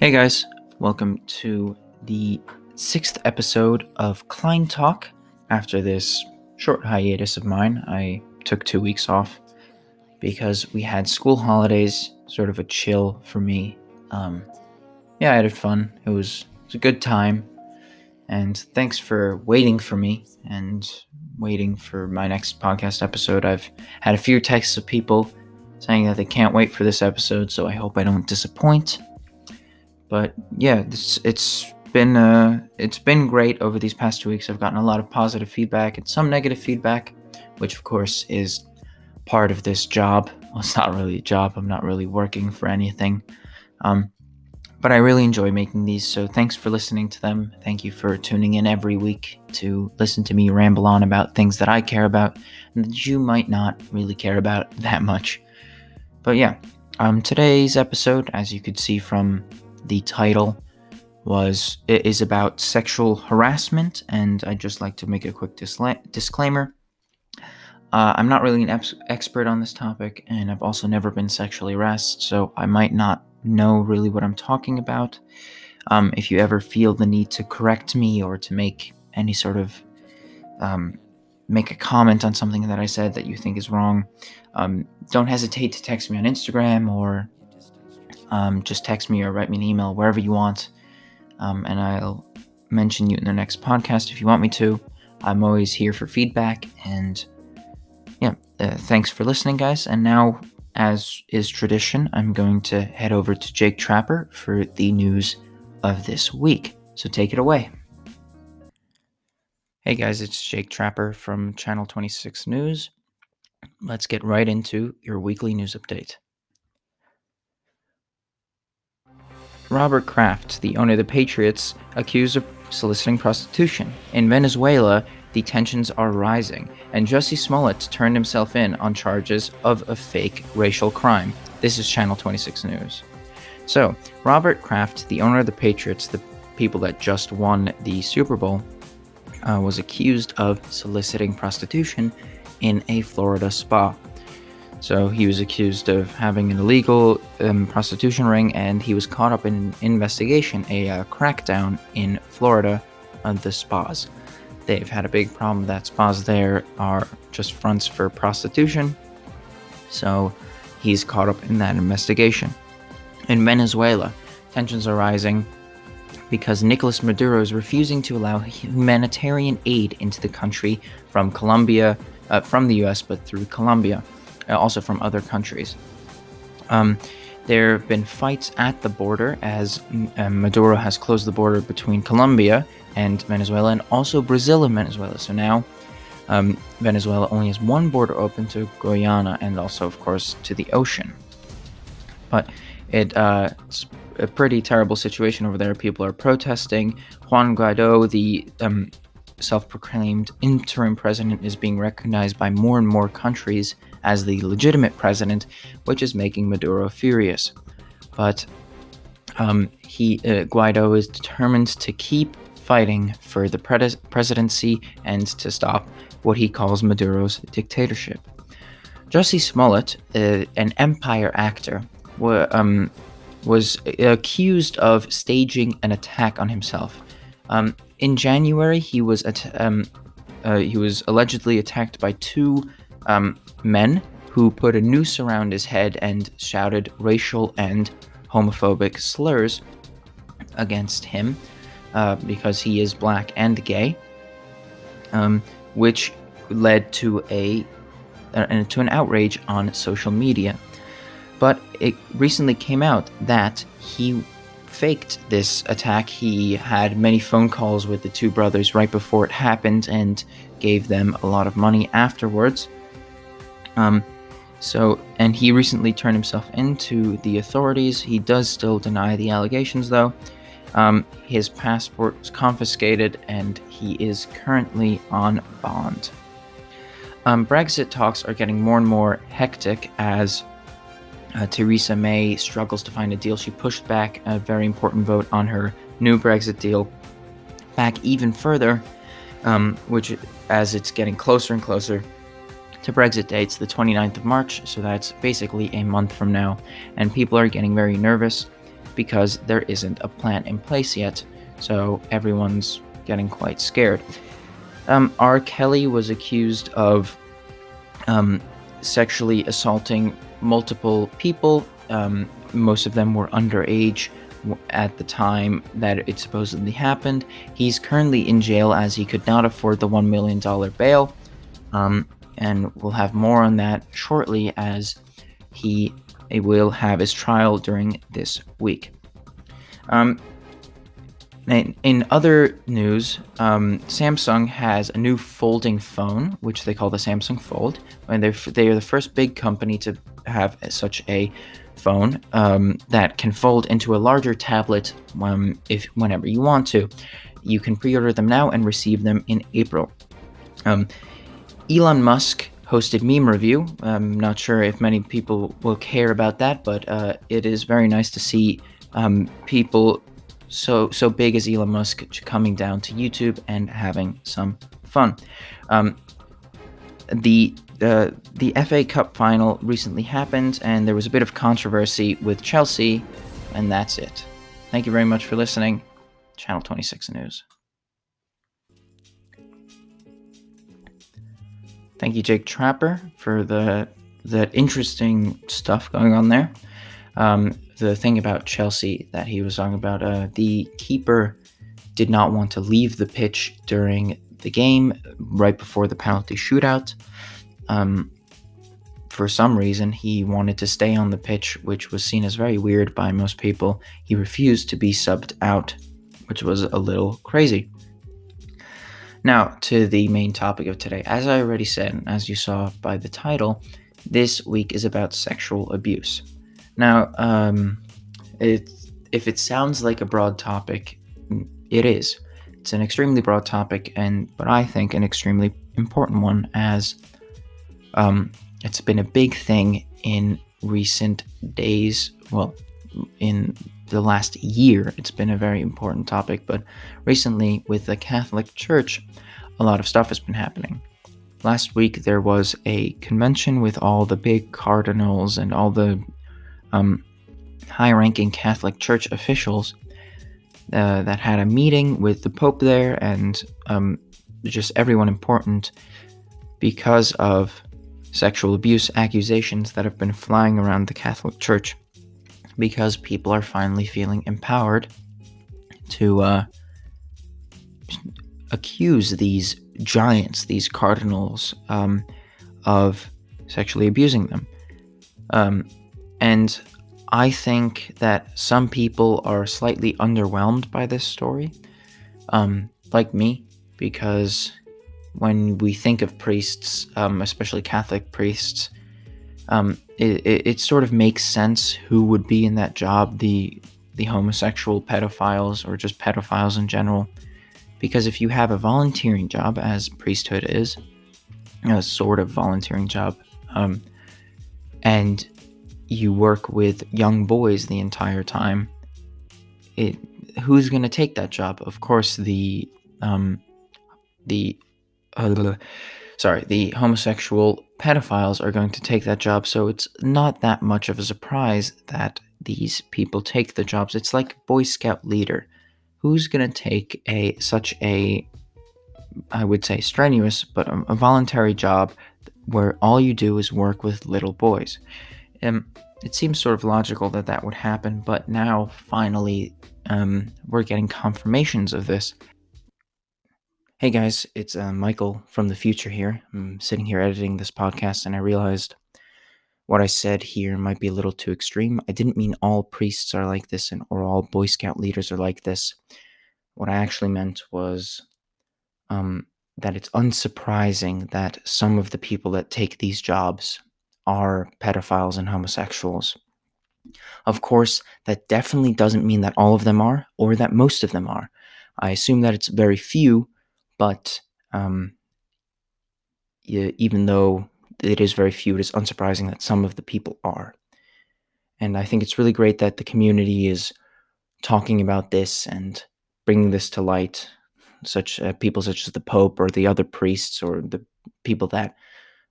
Hey guys, welcome to the sixth episode of Klein Talk. After this short hiatus of mine, I took two weeks off because we had school holidays, sort of a chill for me. Um, yeah, I had fun. It was, it was a good time. And thanks for waiting for me and waiting for my next podcast episode. I've had a few texts of people saying that they can't wait for this episode, so I hope I don't disappoint. But yeah, this, it's been uh, it's been great over these past two weeks. I've gotten a lot of positive feedback and some negative feedback, which of course is part of this job. Well, it's not really a job. I'm not really working for anything. Um, but I really enjoy making these, so thanks for listening to them. Thank you for tuning in every week to listen to me ramble on about things that I care about and that you might not really care about that much. But yeah, um, today's episode, as you could see from the title was it is about sexual harassment, and I'd just like to make a quick disla- disclaimer. Uh, I'm not really an ex- expert on this topic, and I've also never been sexually harassed, so I might not know really what I'm talking about. Um, if you ever feel the need to correct me or to make any sort of um, make a comment on something that I said that you think is wrong, um, don't hesitate to text me on Instagram or um, just text me or write me an email wherever you want, um, and I'll mention you in the next podcast if you want me to. I'm always here for feedback, and yeah, uh, thanks for listening, guys. And now, as is tradition, I'm going to head over to Jake Trapper for the news of this week. So take it away. Hey guys, it's Jake Trapper from Channel 26 News. Let's get right into your weekly news update. Robert Kraft, the owner of the Patriots, accused of soliciting prostitution. In Venezuela, the tensions are rising, and Jussie Smollett turned himself in on charges of a fake racial crime. This is Channel 26 News. So, Robert Kraft, the owner of the Patriots, the people that just won the Super Bowl, uh, was accused of soliciting prostitution in a Florida spa. So he was accused of having an illegal um, prostitution ring, and he was caught up in an investigation, a uh, crackdown in Florida on the spas. They've had a big problem that spas there are just fronts for prostitution. So he's caught up in that investigation. In Venezuela, tensions are rising because Nicolas Maduro is refusing to allow humanitarian aid into the country from Colombia, uh, from the US, but through Colombia. Uh, also from other countries. Um, there have been fights at the border as um, Maduro has closed the border between Colombia and Venezuela, and also Brazil and Venezuela. So now um, Venezuela only has one border open to Guyana and also, of course, to the ocean. But it, uh, it's a pretty terrible situation over there. People are protesting. Juan Guaido, the um, self proclaimed interim president, is being recognized by more and more countries as the legitimate president, which is making Maduro furious. But um, he uh, Guaido is determined to keep fighting for the pres- presidency and to stop what he calls Maduro's dictatorship. Jussie Smollett, uh, an Empire actor, um, was accused of staging an attack on himself. Um, in January, he was at, um, uh, he was allegedly attacked by two um, men who put a noose around his head and shouted racial and homophobic slurs against him uh, because he is black and gay, um, which led to a uh, to an outrage on social media. But it recently came out that he faked this attack. He had many phone calls with the two brothers right before it happened and gave them a lot of money afterwards. Um, so, and he recently turned himself into the authorities. He does still deny the allegations, though. Um, his passport was confiscated, and he is currently on bond. Um, Brexit talks are getting more and more hectic as uh, Theresa May struggles to find a deal. She pushed back a very important vote on her new Brexit deal back even further, um, which, as it's getting closer and closer, to Brexit dates, the 29th of March, so that's basically a month from now, and people are getting very nervous because there isn't a plan in place yet. So everyone's getting quite scared. Um, R. Kelly was accused of um, sexually assaulting multiple people. Um, most of them were underage at the time that it supposedly happened. He's currently in jail as he could not afford the $1 million bail. Um, and we'll have more on that shortly as he will have his trial during this week. Um, in other news, um, Samsung has a new folding phone, which they call the Samsung Fold, and they're they are the first big company to have such a phone um, that can fold into a larger tablet um, if whenever you want to. You can pre-order them now and receive them in April. Um, Elon Musk hosted Meme Review. I'm not sure if many people will care about that, but uh, it is very nice to see um, people so so big as Elon Musk coming down to YouTube and having some fun. Um, the uh, the FA Cup final recently happened, and there was a bit of controversy with Chelsea, and that's it. Thank you very much for listening. Channel 26 News. Thank you, Jake Trapper, for the that interesting stuff going on there. Um, the thing about Chelsea that he was talking about, uh, the keeper did not want to leave the pitch during the game right before the penalty shootout. Um, for some reason, he wanted to stay on the pitch, which was seen as very weird by most people. He refused to be subbed out, which was a little crazy. Now, to the main topic of today. As I already said, as you saw by the title, this week is about sexual abuse. Now, um, it, if it sounds like a broad topic, it is. It's an extremely broad topic, and but I think an extremely important one, as um, it's been a big thing in recent days. Well, in the last year, it's been a very important topic, but recently with the Catholic Church, a lot of stuff has been happening. Last week, there was a convention with all the big cardinals and all the um, high ranking Catholic Church officials uh, that had a meeting with the Pope there and um, just everyone important because of sexual abuse accusations that have been flying around the Catholic Church because people are finally feeling empowered to uh, accuse these giants, these cardinals, um, of sexually abusing them. Um, and I think that some people are slightly underwhelmed by this story, um, like me, because when we think of priests, um, especially Catholic priests, um, it, it, sort of makes sense who would be in that job the the homosexual pedophiles or just pedophiles in general. Because if you have a volunteering job, as priesthood is, a sort of volunteering job, um, and you work with young boys the entire time, it who's going to take that job? Of course, the um, the uh, sorry, the homosexual pedophiles are going to take that job. So it's not that much of a surprise that these people take the jobs. It's like Boy Scout leader. Who's going to take a such a I would say strenuous but a, voluntary job where all you do is work with little boys? Um, it seems sort of logical that that would happen, but now finally um, we're getting confirmations of this. Hey guys, it's uh, Michael from the future here. I'm sitting here editing this podcast and I realized what I said here might be a little too extreme. I didn't mean all priests are like this and or all Boy Scout leaders are like this. What I actually meant was um, that it's unsurprising that some of the people that take these jobs are pedophiles and homosexuals. Of course, that definitely doesn't mean that all of them are or that most of them are. I assume that it's very few, but um, yeah, even though it is very few, it is unsurprising that some of the people are. And I think it's really great that the community is talking about this and bringing this to light. Such uh, people such as the Pope or the other priests or the people that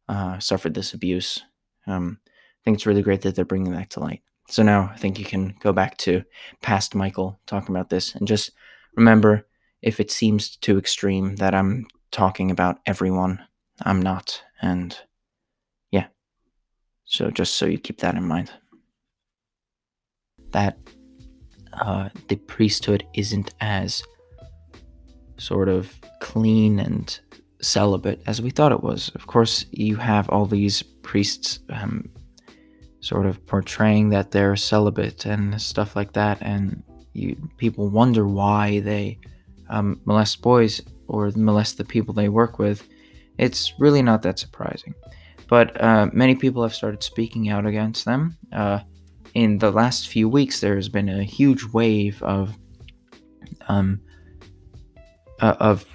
uh, suffered this abuse um, I think it's really great that they're bringing that to light. So now I think you can go back to past Michael talking about this and just remember if it seems too extreme that I'm talking about everyone, I'm not. And yeah. So just so you keep that in mind. That uh, the priesthood isn't as sort of clean and celibate as we thought it was. Of course, you have all these priests um, sort of portraying that they're celibate and stuff like that, and you people wonder why they um, molest boys or molest the people they work with. It's really not that surprising, but uh, many people have started speaking out against them. Uh, in the last few weeks, there has been a huge wave of um, uh, of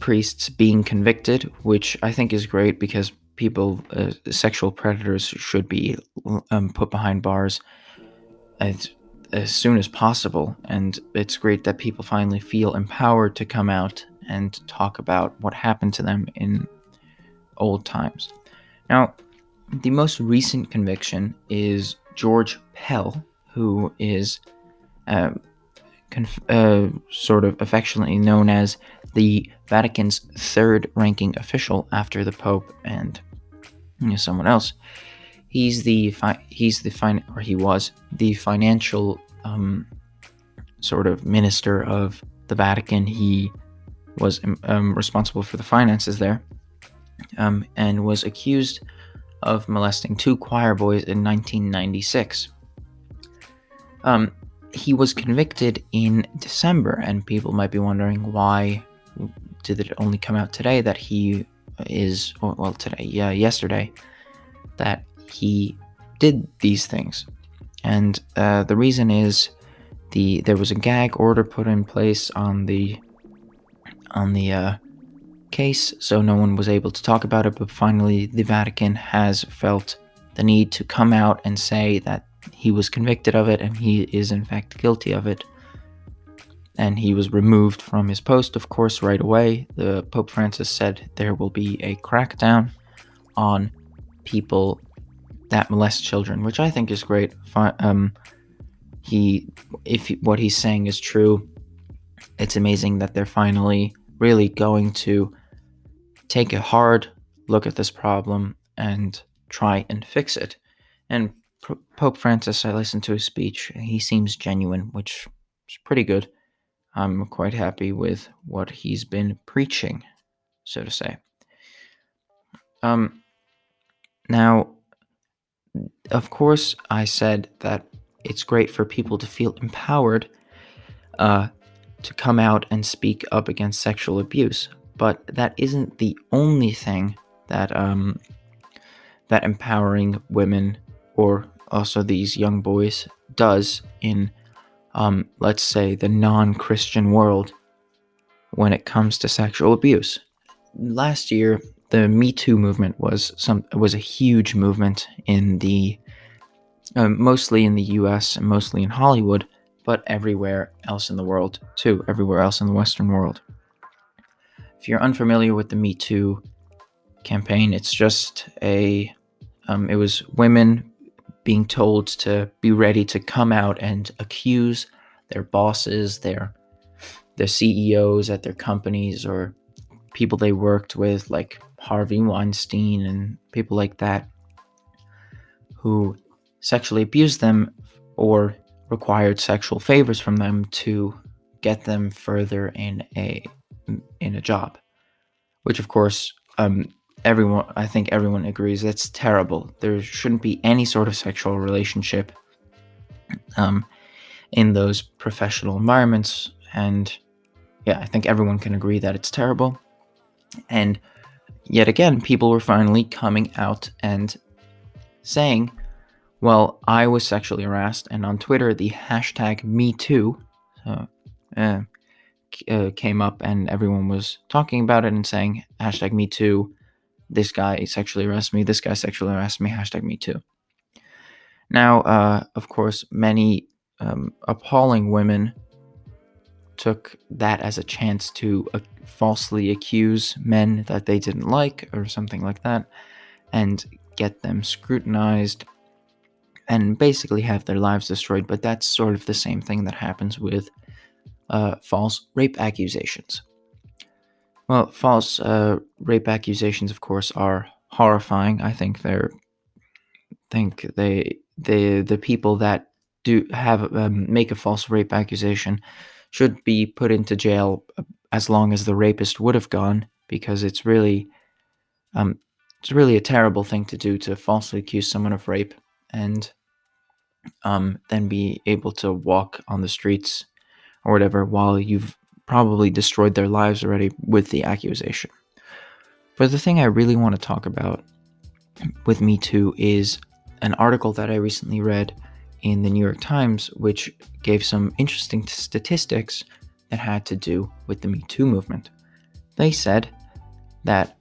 priests being convicted, which I think is great because people, uh, sexual predators, should be um, put behind bars as, as soon as possible. And it's great that people finally feel empowered to come out and talk about what happened to them in old times. Now, the most recent conviction is George Pell, who is uh, conf- uh, sort of affectionately known as the Vatican's third ranking official after the Pope and you know, someone else. He's the fi- he's the fin- or he was the financial um, sort of minister of the Vatican. He was um, um responsible for the finances there, um, and was accused of molesting two choir boys in 1996. Um, he was convicted in December, and people might be wondering why did it only come out today that he is well today yeah yesterday that he did these things and uh, the reason is the there was a gag order put in place on the on the uh, case so no one was able to talk about it but finally the vatican has felt the need to come out and say that he was convicted of it and he is in fact guilty of it and he was removed from his post, of course, right away. The Pope Francis said there will be a crackdown on people that molest children, which I think is great. Um, he, if what he's saying is true, it's amazing that they're finally really going to take a hard look at this problem and try and fix it. And Pope Francis, I listened to his speech. He seems genuine, which is pretty good. I'm quite happy with what he's been preaching, so to say. Um, now, of course, I said that it's great for people to feel empowered uh, to come out and speak up against sexual abuse, but that isn't the only thing that um, that empowering women or also these young boys does in um, let's say, the non Christian world when it comes to sexual abuse. Last year, the Me Too movement was some was a huge movement in the uh, mostly in the U.S. and mostly in Hollywood, but everywhere else in the world too. Everywhere else in the Western world. If you're unfamiliar with the Me Too campaign, it's just a um, it was women being told to be ready to come out and accuse their bosses, their their CEOs at their companies or people they worked with like Harvey Weinstein and people like that who sexually abused them or required sexual favors from them to get them further in a in a job which of course um, everyone i think everyone agrees that's terrible. There shouldn't be any sort of sexual relationship um, in those professional environments. And yeah i think everyone can agree that it's terrible. And yet again people were finally coming out and saying well i was sexually harassed and on twitter the hashtag me too uh, uh, came up and everyone was talking about it and saying hashtag me too this guy sexually harassed me, this guy sexually harassed me, hashtag me too. Now, uh, of course, many um, appalling women took that as a chance to uh, falsely accuse men that they didn't like or something like that and get them scrutinized and basically have their lives destroyed. But that's sort of the same thing that happens with uh, false rape accusations. Well, false uh, rape accusations, of course, are horrifying. I think they're think they they the people that do have um, make a false rape accusation should be put into jail uh, as long as the rapist would have gone because it's really um, it's really a terrible thing to do to falsely accuse someone of rape and um, then be able to walk on the streets or whatever while you've probably destroyed their lives already with the accusation. But the thing I really want to talk about with Me Too is an article that I recently read in the New York Times, which gave some interesting statistics that had to do with the Me Too movement. They said that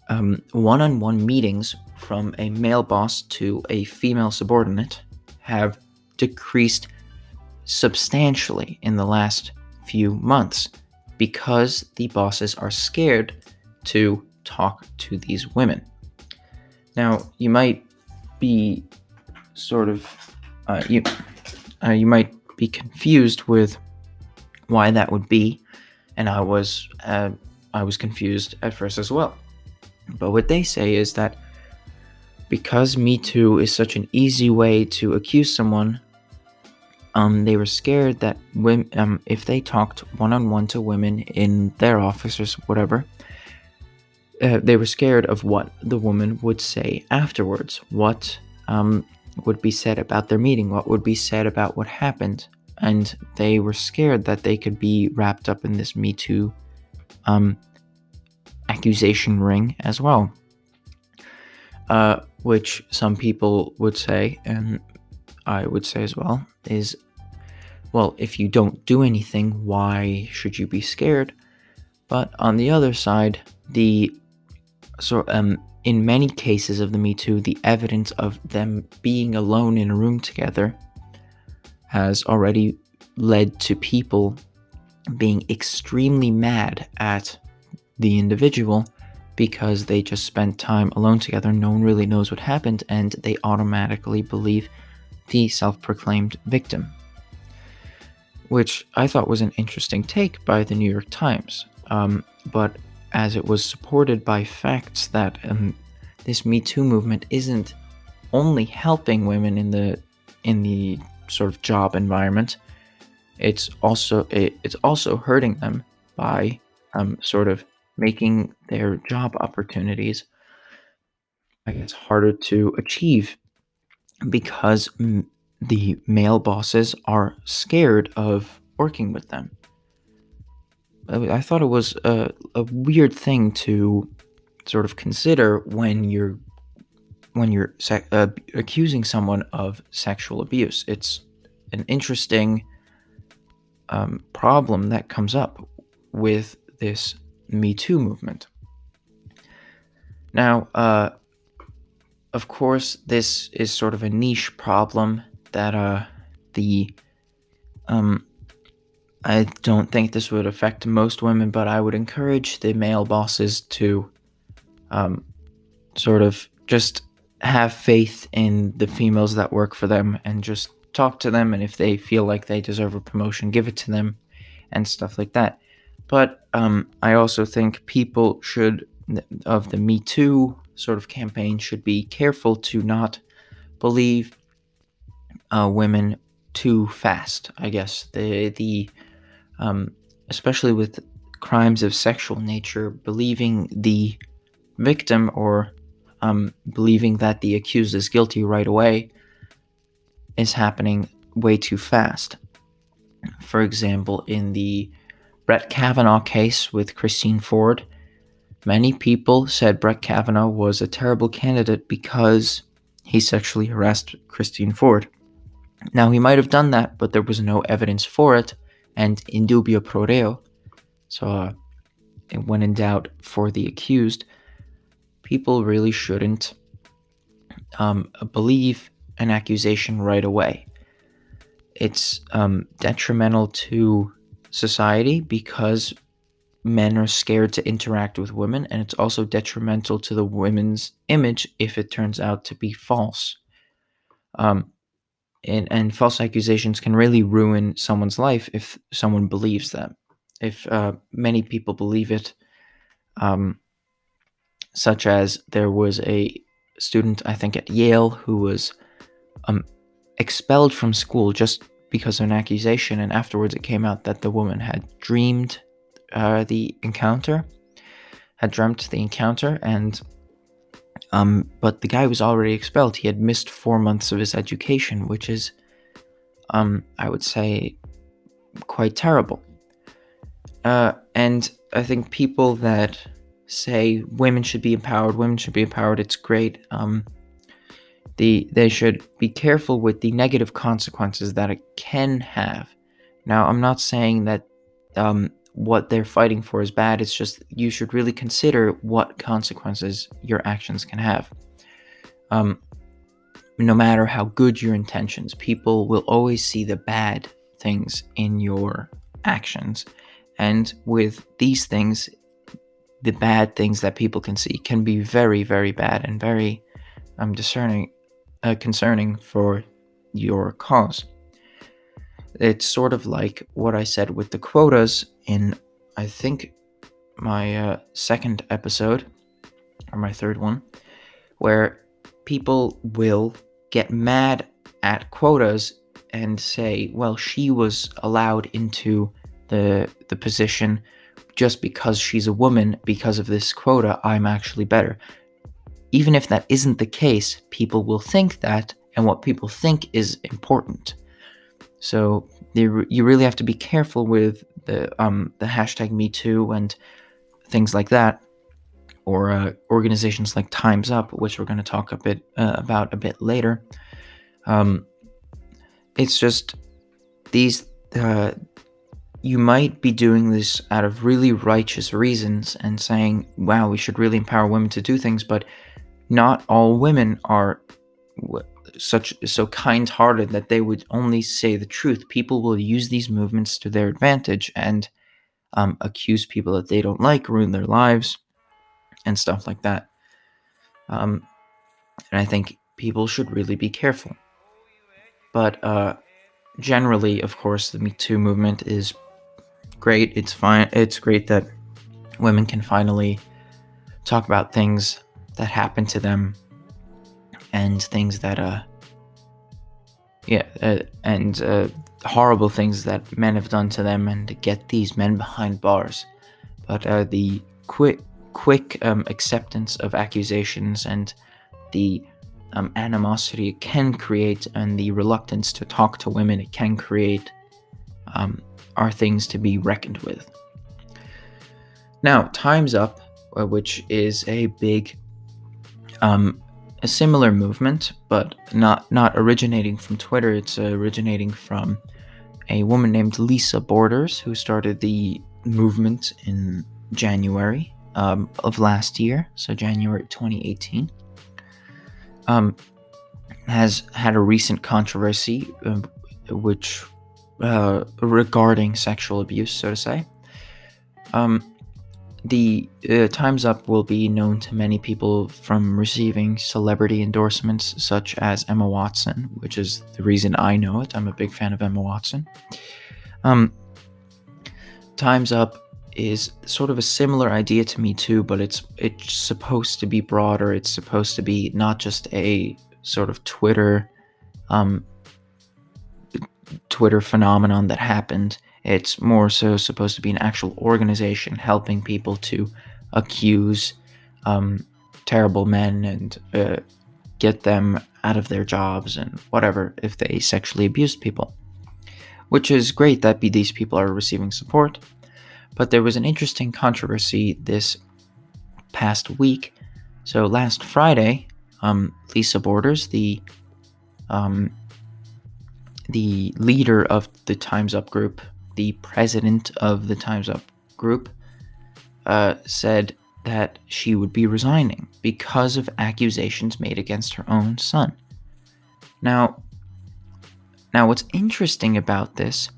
one on one meetings from a male boss to a female subordinate have decreased substantially in the last few months because the bosses are scared to talk to these women. Now, you might be sort of uh, you uh, you might be confused with why that would be, and I was uh, I was confused at first as well. But what they say is that because Me Too is such an easy way to accuse someone, um, they were scared that um, if they talked one on one to women in their office or whatever, uh, they were scared of what the woman would say afterwards, what um, would be said about their meeting, what would be said about what happened. And they were scared that they could be wrapped up in this Me Too um, accusation ring as well. Uh, which some people would say, and I would say as well, is well, if you don't do anything, why should you be scared? But on the other side, the so um, in many cases of the Me Too, the evidence of them being alone in a room together has already led to people being extremely mad at the individual because they just spent time alone together. No one really knows what happened, and they automatically believe the self proclaimed victim. Which I thought was an interesting take by the New York Times. Um, but as it was supported by facts that um, this Me Too movement isn't only helping women in the in the sort of job environment, it's also it, it's also hurting them by um, sort of making their job opportunities, I guess, harder to achieve because m- the male bosses are scared of working with them. I, thought it was a, a weird thing to sort of consider when you're when you're sec- uh, accusing someone of sexual abuse. It's an interesting um, problem that comes up with this me Too movement. Now, uh, of course, this is sort of a niche problem that uh, the um, I don't think this would affect most women, but I would encourage the male bosses to um, sort of just have faith in the females that work for them and just talk to them. And if they feel like they deserve a promotion, give it to them and stuff like that. But um, I also think people should, of the Me Too sort of campaign, should be careful to not believe uh, women too fast. I guess the the um, especially with crimes of sexual nature, believing the victim or um, believing that the accused is guilty right away is happening way too fast. For example, in the Brett Kavanaugh case with Christine Ford, many people said Brett Kavanaugh was a terrible candidate because he sexually harassed Christine Ford. Now, he might have done that, but there was no evidence for it, and in dubio pro reo, so uh, when in doubt for the accused, people really shouldn't um, believe an accusation right away. It's um, detrimental to society because men are scared to interact with women, and it's also detrimental to the women's image if it turns out to be false. Um, and, and false accusations can really ruin someone's life if someone believes them. If uh, many people believe it, um, such as there was a student, I think, at Yale who was um, expelled from school just because of an accusation, and afterwards it came out that the woman had dreamed uh, the encounter, had dreamt the encounter, and um, but the guy was already expelled. He had missed four months of his education, which is, um, I would say, quite terrible. Uh, and I think people that say women should be empowered, women should be empowered, it's great. Um, the they should be careful with the negative consequences that it can have. Now, I'm not saying that um, what they're fighting for is bad. It's just you should really consider what consequences your actions can have. Um, no matter how good your intentions, people will always see the bad things in your actions. And with these things, the bad things that people can see can be very, very bad and very um, discerning, uh, concerning for your cause. It's sort of like what I said with the quotas in, I think, my uh, second episode, or my third one, where people will get mad at quotas and say, well, she was allowed into the, the position just because she's a woman, because of this quota, I'm actually better. Even if that isn't the case, people will think that, and what people think is important. So you really have to be careful with the um, the hashtag Me Too and things like that, or uh, organizations like Times Up, which we're going to talk a bit uh, about a bit later. Um, it's just these. Uh, you might be doing this out of really righteous reasons and saying, "Wow, we should really empower women to do things," but not all women are such so kind-hearted that they would only say the truth. People will use these movements to their advantage and um, accuse people that they don't like, ruin their lives, and stuff like that. Um, and I think people should really be careful. But uh, generally, of course, the Me Too movement is great. It's fine. It's great that women can finally talk about things that happen to them and things that uh yeah uh, and uh, horrible things that men have done to them and get these men behind bars. But uh, the quick quick um, acceptance of accusations and the um, animosity it can create and the reluctance to talk to women it can create um, are things to be reckoned with. Now time's up uh, which is a big um, a similar movement, but not not originating from Twitter. It's uh, originating from a woman named Lisa Borders, who started the movement in January um, of last year, so January 2018. Um, has had a recent controversy, uh, which uh, regarding sexual abuse, so to say. Um, the uh, Time's Up will be known to many people from receiving celebrity endorsements such as Emma Watson, which is the reason I know it. I'm a big fan of Emma Watson. Um, Time's Up is sort of a similar idea to me too, but it's it's supposed to be broader. It's supposed to be not just a sort of Twitter, um, Twitter phenomenon that happened. It's more so supposed to be an actual organization helping people to accuse um, terrible men and uh, get them out of their jobs and whatever if they sexually abused people. Which is great that these people are receiving support. But there was an interesting controversy this past week. So last Friday, um, Lisa Borders, the um, the leader of the Times Up group, the president of the Times Up group, uh, said that she would be resigning because of accusations made against her own son. Now, now what's interesting about this,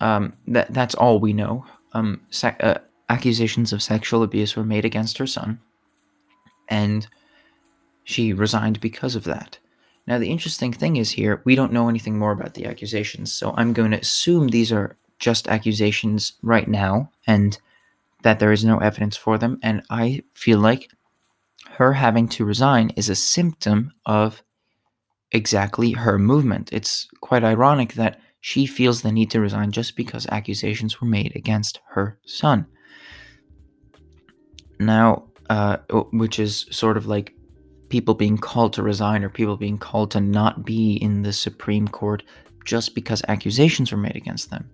um, that that's all we know. Um, sec- uh, accusations of sexual abuse were made against her son, and she resigned because of that. Now, the interesting thing is here, we don't know anything more about the accusations, so I'm going to assume these are just accusations right now and that there is no evidence for them. And I feel like her having to resign is a symptom of exactly her movement. It's quite ironic that she feels the need to resign just because accusations were made against her son. Now, uh, which is sort of like people being called to resign or people being called to not be in the Supreme Court just because accusations were made against them.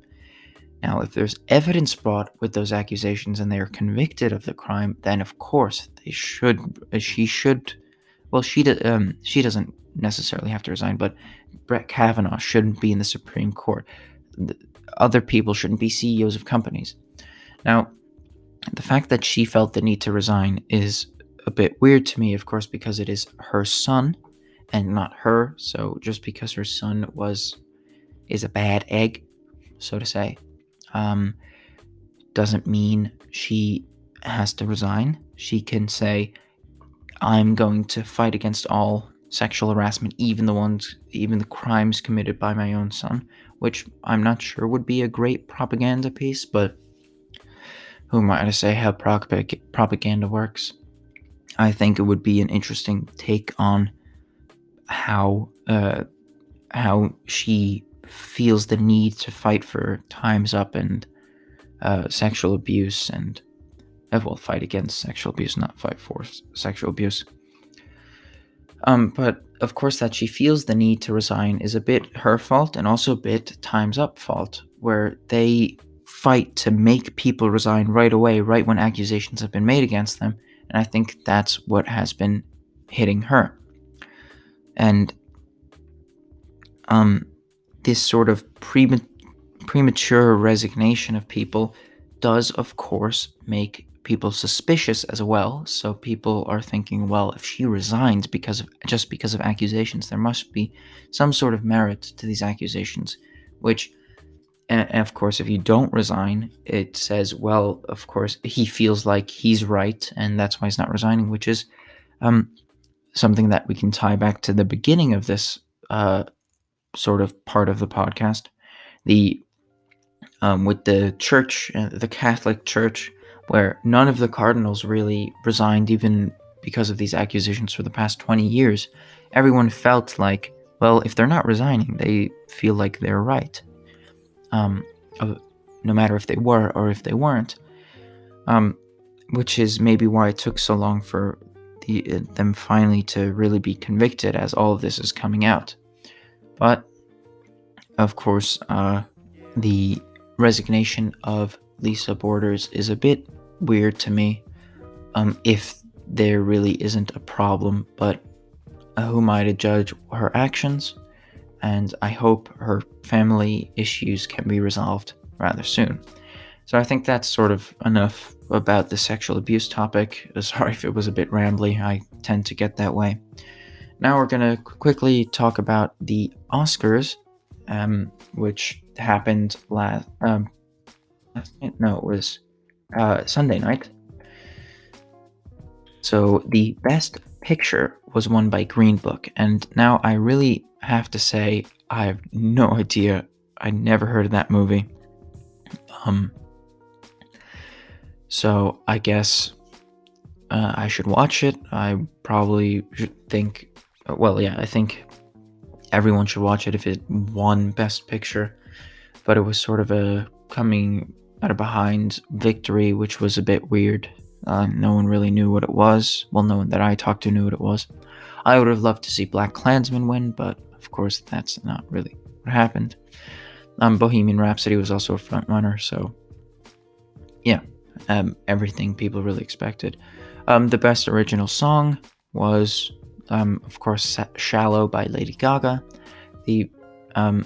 Now, if there's evidence brought with those accusations and they are convicted of the crime, then of course they should. Uh, she should. Well, she um, she doesn't necessarily have to resign, but Brett Kavanaugh shouldn't be in the Supreme Court. The, other people shouldn't be CEOs of companies. Now, the fact that she felt the need to resign is a bit weird to me, of course, because it is her son and not her. So just because her son was is a bad egg, so to say, um, doesn't mean she has to resign. She can say, "I'm going to fight against all sexual harassment, even the ones, even the crimes committed by my own son," which I'm not sure would be a great propaganda piece, but who am I to say how propaganda works? I think it would be an interesting take on how uh, how she feels the need to fight for times up and uh, sexual abuse and uh, well fight against sexual abuse not fight for sexual abuse. Um, but of course that she feels the need to resign is a bit her fault and also a bit times up fault where they fight to make people resign right away right when accusations have been made against them and i think that's what has been hitting her and um this sort of premature resignation of people does, of course, make people suspicious as well. So people are thinking, well, if she resigns because of just because of accusations, there must be some sort of merit to these accusations. Which, and of course, if you don't resign, it says, well, of course, he feels like he's right, and that's why he's not resigning. Which is um, something that we can tie back to the beginning of this uh, sort of part of the podcast. The um, with the church, uh, the Catholic Church, where none of the cardinals really resigned, even because of these accusations for the past 20 years. Everyone felt like, well, if they're not resigning, they feel like they're right. Um, no matter if they were or if they weren't. Um, which is maybe why it took so long for the, uh, them finally to really be convicted as all of this is coming out. But of course, uh, the resignation of Lisa Borders is a bit weird to me. Um, if there really isn't a problem, but uh, who am I to judge her actions? And I hope her family issues can be resolved rather soon. So I think that's sort of enough about the sexual abuse topic. Sorry if it was a bit rambly, I tend to get that way. Now we're going to quickly talk about the Oscars, um, which happened last, um, last night? No, it was uh, Sunday night. So the best picture was won by Green Book, and now I really have to say I have no idea. I never heard of that movie. Um. So I guess uh, I should watch it. I probably should think well, yeah, I think everyone should watch it if it won Best Picture, but it was sort of a coming out of behind victory, which was a bit weird. Uh, no one really knew what it was. Well, no one that I talked to knew what it was. I would have loved to see Black Klansman win, but of course, that's not really what happened. Um, Bohemian Rhapsody was also a front runner, so yeah, um, everything people really expected. Um, the best original song was um, of course, "Shallow" by Lady Gaga. The um,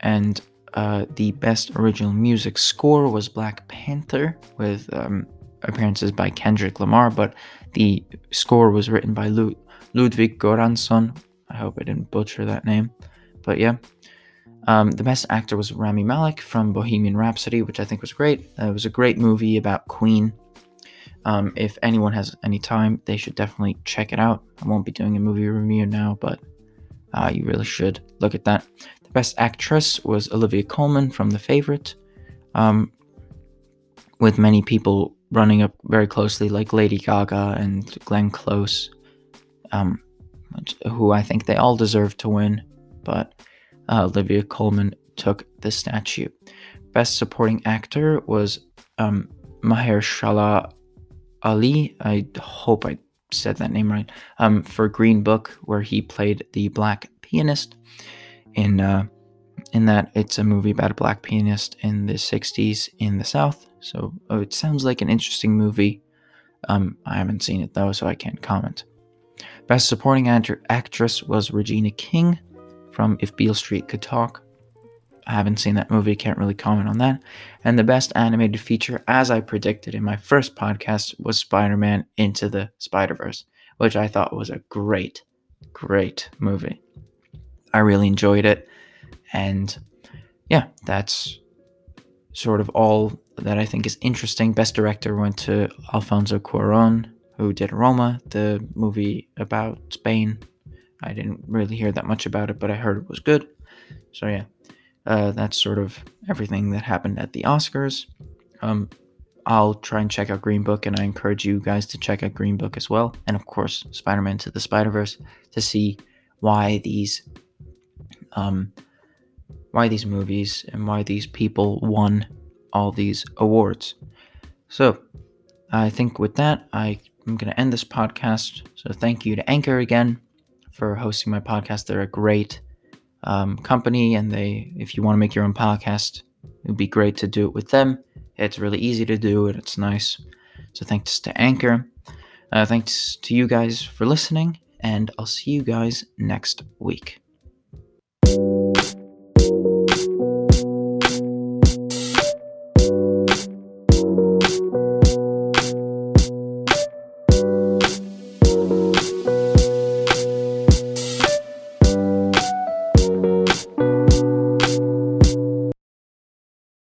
and uh, the best original music score was Black Panther with um, appearances by Kendrick Lamar, but the score was written by Lud- Ludwig Göransson. I hope I didn't butcher that name, but yeah. Um, the best actor was Rami Malek from Bohemian Rhapsody, which I think was great. Uh, it was a great movie about Queen um, if anyone has any time, they should definitely check it out. I won't be doing a movie review now, but Uh, you really should look at that. The best actress was Olivia Colman from The Favorite, um, with many people running up very closely, like Lady Gaga and Glenn Close, um, who I think they all deserve to win, but uh, Olivia Colman took the statue. Best supporting actor was um, Mahershala Ali. I hope I said that name right. Um, for Green Book, where he played the black pianist. In uh, in that, it's a movie about a black pianist in the '60s in the South. So oh, it sounds like an interesting movie. Um, I haven't seen it though, so I can't comment. Best supporting actor- actress was Regina King from If Beale Street Could Talk. I haven't seen that movie, can't really comment on that. And the best animated feature, as I predicted in my first podcast, was Spider Man Into the Spider Verse, which I thought was a great, great movie. I really enjoyed it. And yeah, that's sort of all that I think is interesting. Best director went to Alfonso Cuaron, who did Roma, the movie about Spain. I didn't really hear that much about it, but I heard it was good. So yeah, uh, that's sort of everything that happened at the Oscars. Um, I'll try and check out Green Book, and I encourage you guys to check out Green Book as well. And of course, Spider Man to the Spider Verse to see why these, um, why these movies and why these people won all these awards. So, I think with that, I am going to end this podcast. So, thank you to Anchor again for hosting my podcast. They're a great um, company, and they, if you want to make your own podcast, it would be great to do it with them. It's really easy to do, and it's nice. So thanks to Anchor. Uh, thanks to you guys for listening, and I'll see you guys next week.